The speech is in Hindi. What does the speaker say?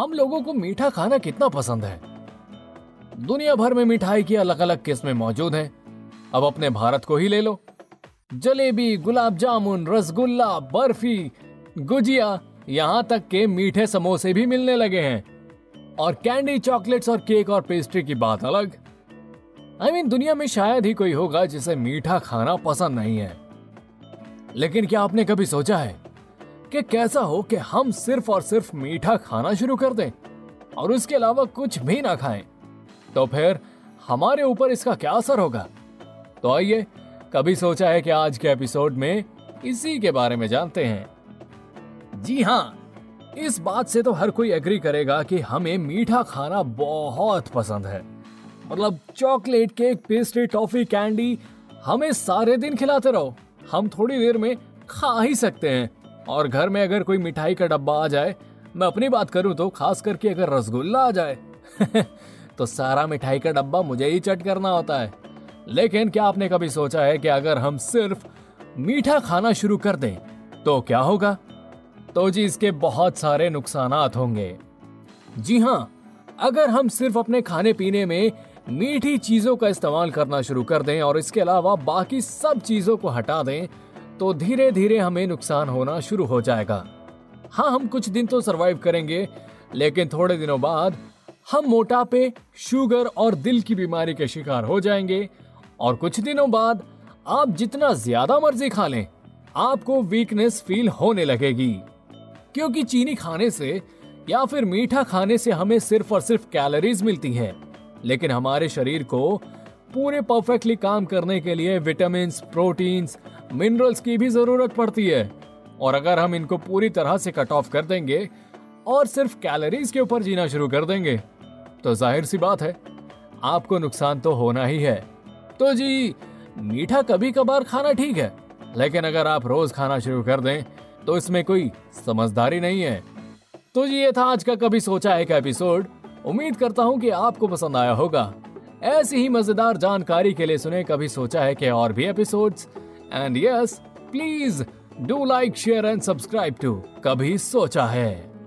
हम लोगों को मीठा खाना कितना पसंद है। दुनिया भर में मिठाई की अलग अलग किस्में मौजूद हैं। अब अपने भारत को ही ले लो। जलेबी गुलाब जामुन रसगुल्ला बर्फ़ी गुजिया यहाँ तक के मीठे समोसे भी मिलने लगे हैं। और कैंडी चॉकलेट्स और केक और पेस्ट्री की बात अलग। आई I मीन mean, दुनिया में शायद ही कोई होगा जिसे मीठा खाना पसंद नहीं है। लेकिन क्या आपने कभी सोचा है? कि कैसा हो कि हम सिर्फ़ और सिर्फ़ मीठा खाना शुरू कर दें और उसके अलावा कुछ भी ना खाएँ। तो फिर हमारे ऊपर इसका क्या असर होगा? तो आइए, कभी सोचा है कि आज के एपिसोड में इसी के बारे में जानते हैं। जी हाँ इस बात से तो हर कोई एग्री करेगा कि हमें मीठा खाना बहुत पसंद है। मतलब chocolate cake pastry toffee candy हमें सारे दिन खिलाते रहो। हम थोड़ी देर में खा ही सकते हैं। और घर में अगर कोई मिठाई का डब्बा आ जाए, मैं अपनी बात करूँ तो खास करके अगर रसगुल्ला आ जाए तो सारा मिठाई का डब्बा मुझे ही चट करना होता है। लेकिन क्या आपने कभी सोचा है कि अगर हम सिर्फ़ मीठा खाना शुरू कर दें तो क्या होगा? तो जी, इसके बहुत सारे नुकसान होंगे। जी हाँ अगर हम सिर्फ़ अपने खाने पीने में मीठी चीज़ों का इस्तेमाल करना शुरू कर दें और इसके अलावा बाकी सब चीज़ों को हटा दें तो धीरे धीरे हमें नुकसान होना शुरू हो जाएगा। हाँ हम कुछ दिन तो सरवाइव करेंगे, लेकिन थोड़े दिनों बाद हम मोटापे शुगर और दिल की बीमारी के शिकार हो जाएँगे। और कुछ दिनों बाद आप जितना ज़्यादा मर्ज़ी खा लें, आपको वीकनेस फील होने लगेगी। क्योंकि चीनी खाने से या फिर मीठा खाने से हमें सिर्फ़ और सिर्फ़ कैलोरीज मिलती है। लेकिन हमारे शरीर को पूरे परफेक्टली काम करने के लिए विटामिन प्रोटीन्स, मिनरल्स की भी ज़रूरत पड़ती है। और अगर हम इनको पूरी तरह से कट ऑफ़ कर देंगे और सिर्फ़ कैलोरीज के ऊपर जीना शुरू कर देंगे तो ज़ाहिर सी बात है, आपको नुकसान तो होना ही है। तो जी, मीठा कभी कभार खाना ठीक है, लेकिन अगर आप रोज खाना शुरू कर दें तो इसमें कोई समझदारी नहीं है। तो जी, ये था आज का कभी सोचा है एपिसोड। उम्मीद करता हूँ कि आपको पसंद आया होगा। ऐसी ही मज़ेदार जानकारी के लिए सुने, कभी सोचा है कि और भी episodes and yes please do like share and subscribe to कभी सोचा है।